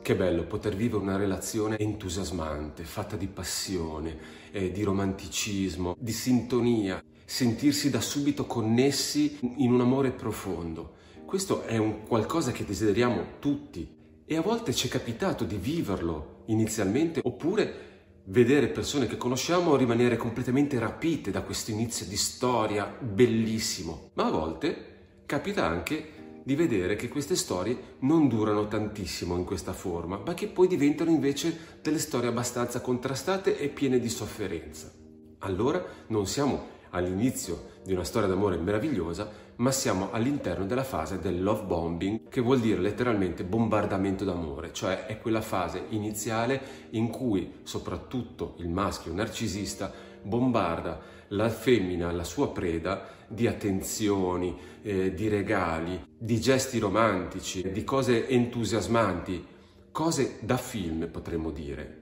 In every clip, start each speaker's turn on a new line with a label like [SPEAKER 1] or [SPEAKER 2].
[SPEAKER 1] Che bello poter vivere una relazione entusiasmante, fatta di passione, eh, di romanticismo, di sintonia, sentirsi da subito connessi in un amore profondo. Questo è un qualcosa che desideriamo tutti e a volte ci è capitato di viverlo inizialmente oppure vedere persone che conosciamo rimanere completamente rapite da questo inizio di storia bellissimo, ma a volte capita anche di vedere che queste storie non durano tantissimo in questa forma, ma che poi diventano invece delle storie abbastanza contrastate e piene di sofferenza. Allora non siamo all'inizio di una storia d'amore meravigliosa, ma siamo all'interno della fase del love bombing, che vuol dire letteralmente bombardamento d'amore, cioè è quella fase iniziale in cui soprattutto il maschio narcisista bombarda la femmina, la sua preda, di attenzioni, eh, di regali, di gesti romantici, di cose entusiasmanti, cose da film potremmo dire.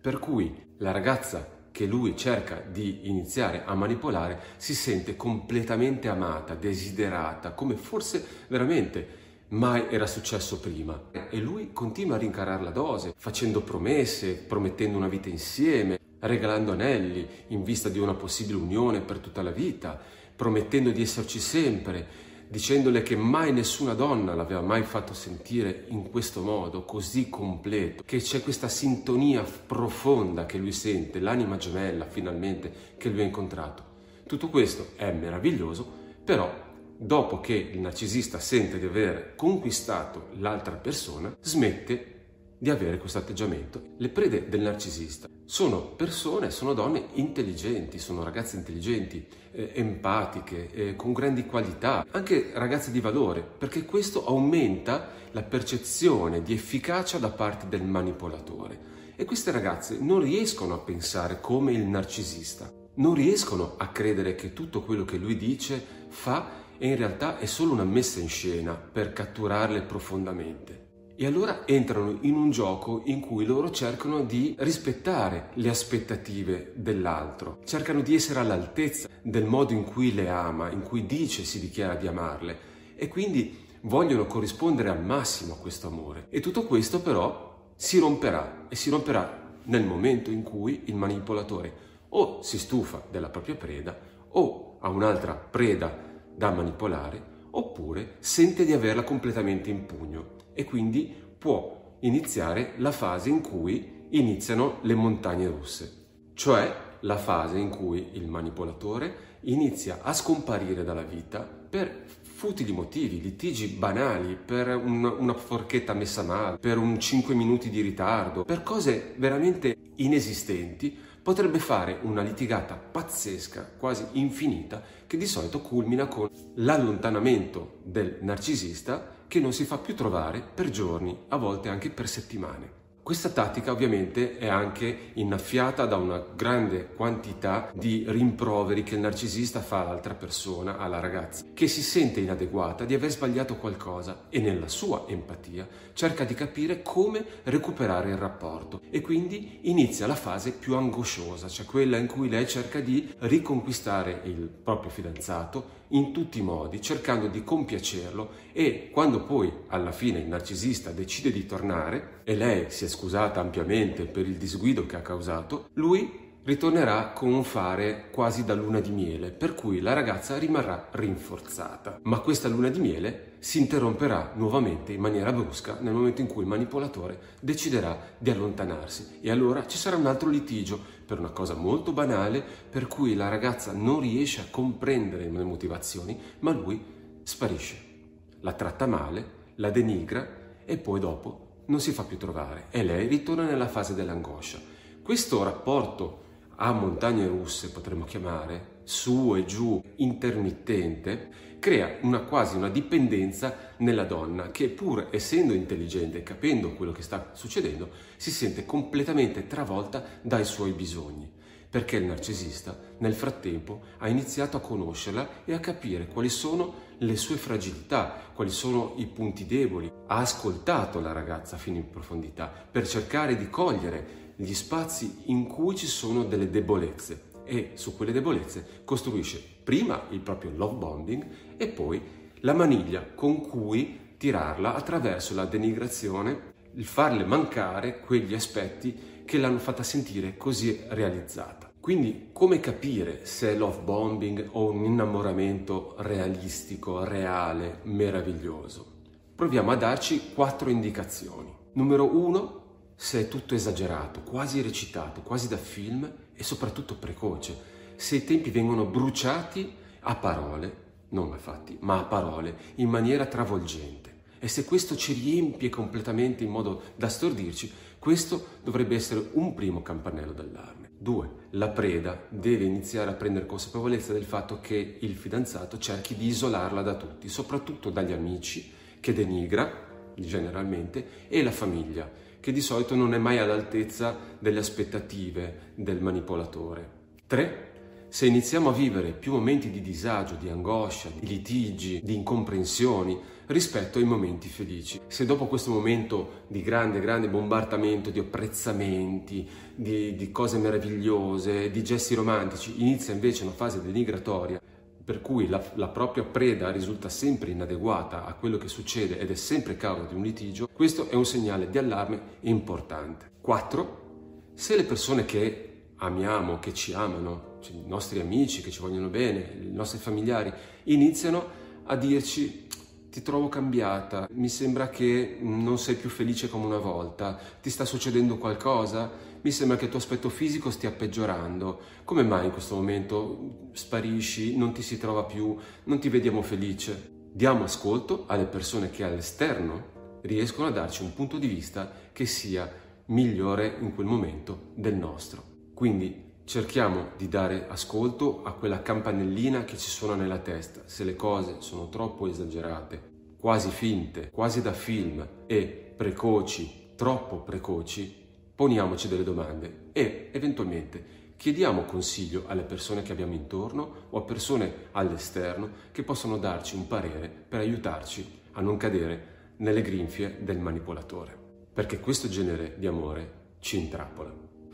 [SPEAKER 1] Per cui la ragazza che lui cerca di iniziare a manipolare si sente completamente amata, desiderata, come forse veramente mai era successo prima. E lui continua a rincarare la dose, facendo promesse, promettendo una vita insieme, regalando anelli in vista di una possibile unione per tutta la vita, promettendo di esserci sempre, dicendole che mai nessuna donna l'aveva mai fatto sentire in questo modo, così completo, che c'è questa sintonia profonda che lui sente, l'anima gemella finalmente che lui ha incontrato. Tutto questo è meraviglioso, però dopo che il narcisista sente di aver conquistato l'altra persona, smette di avere questo atteggiamento. Le prede del narcisista sono persone, sono donne intelligenti, sono ragazze intelligenti, eh, empatiche, eh, con grandi qualità, anche ragazze di valore, perché questo aumenta la percezione di efficacia da parte del manipolatore. E queste ragazze non riescono a pensare come il narcisista, non riescono a credere che tutto quello che lui dice, fa e in realtà è solo una messa in scena per catturarle profondamente. E allora entrano in un gioco in cui loro cercano di rispettare le aspettative dell'altro, cercano di essere all'altezza del modo in cui le ama, in cui dice si dichiara di amarle. E quindi vogliono corrispondere al massimo a questo amore. E tutto questo però si romperà. E si romperà nel momento in cui il manipolatore o si stufa della propria preda o ha un'altra preda da manipolare oppure sente di averla completamente in pugno e quindi può iniziare la fase in cui iniziano le montagne russe, cioè la fase in cui il manipolatore inizia a scomparire dalla vita per futili motivi, litigi banali, per un, una forchetta messa male, per un 5 minuti di ritardo, per cose veramente inesistenti, potrebbe fare una litigata pazzesca, quasi infinita, che di solito culmina con l'allontanamento del narcisista che non si fa più trovare per giorni, a volte anche per settimane. Questa tattica ovviamente è anche innaffiata da una grande quantità di rimproveri che il narcisista fa all'altra persona, alla ragazza, che si sente inadeguata di aver sbagliato qualcosa e nella sua empatia cerca di capire come recuperare il rapporto e quindi inizia la fase più angosciosa, cioè quella in cui lei cerca di riconquistare il proprio fidanzato in tutti i modi, cercando di compiacerlo e quando poi alla fine il narcisista decide di tornare e lei si è scusata ampiamente per il disguido che ha causato, lui ritornerà con un fare quasi da luna di miele, per cui la ragazza rimarrà rinforzata. Ma questa luna di miele si interromperà nuovamente in maniera brusca nel momento in cui il manipolatore deciderà di allontanarsi e allora ci sarà un altro litigio per una cosa molto banale per cui la ragazza non riesce a comprendere le motivazioni, ma lui sparisce. La tratta male, la denigra e poi dopo non si fa più trovare e lei ritorna nella fase dell'angoscia. Questo rapporto a montagne russe, potremmo chiamare, su e giù, intermittente, crea una, quasi una dipendenza nella donna che pur essendo intelligente e capendo quello che sta succedendo, si sente completamente travolta dai suoi bisogni perché il narcisista nel frattempo ha iniziato a conoscerla e a capire quali sono le sue fragilità, quali sono i punti deboli. Ha ascoltato la ragazza fino in profondità per cercare di cogliere gli spazi in cui ci sono delle debolezze e su quelle debolezze costruisce prima il proprio love bonding e poi la maniglia con cui tirarla attraverso la denigrazione il farle mancare quegli aspetti che l'hanno fatta sentire così realizzata. Quindi come capire se è love bombing o un innamoramento realistico, reale, meraviglioso? Proviamo a darci quattro indicazioni. Numero uno, se è tutto esagerato, quasi recitato, quasi da film e soprattutto precoce, se i tempi vengono bruciati a parole, non a fatti, ma a parole, in maniera travolgente. E se questo ci riempie completamente in modo da stordirci, questo dovrebbe essere un primo campanello d'allarme. 2. La preda deve iniziare a prendere consapevolezza del fatto che il fidanzato cerchi di isolarla da tutti, soprattutto dagli amici, che denigra generalmente, e la famiglia, che di solito non è mai all'altezza delle aspettative del manipolatore. 3. Se iniziamo a vivere più momenti di disagio, di angoscia, di litigi, di incomprensioni rispetto ai momenti felici. Se dopo questo momento di grande, grande bombardamento, di apprezzamenti, di, di cose meravigliose, di gesti romantici, inizia invece una fase denigratoria, per cui la, la, propria preda risulta sempre inadeguata a quello che succede ed è sempre causa di un litigio, questo è un segnale di allarme importante. 4. Se le persone che amiamo, che ci amano, cioè i nostri amici che ci vogliono bene, i nostri familiari, iniziano a dirci ti trovo cambiata, mi sembra che non sei più felice come una volta, ti sta succedendo qualcosa, mi sembra che il tuo aspetto fisico stia peggiorando, come mai in questo momento sparisci, non ti si trova più, non ti vediamo felice? Diamo ascolto alle persone che all'esterno riescono a darci un punto di vista che sia migliore in quel momento del nostro. Quindi cerchiamo di dare ascolto a quella campanellina che ci suona nella testa. Se le cose sono troppo esagerate, quasi finte, quasi da film e precoci, troppo precoci, poniamoci delle domande e eventualmente chiediamo consiglio alle persone che abbiamo intorno o a persone all'esterno che possono darci un parere per aiutarci a non cadere nelle grinfie del manipolatore. Perché questo genere di amore ci intrappola.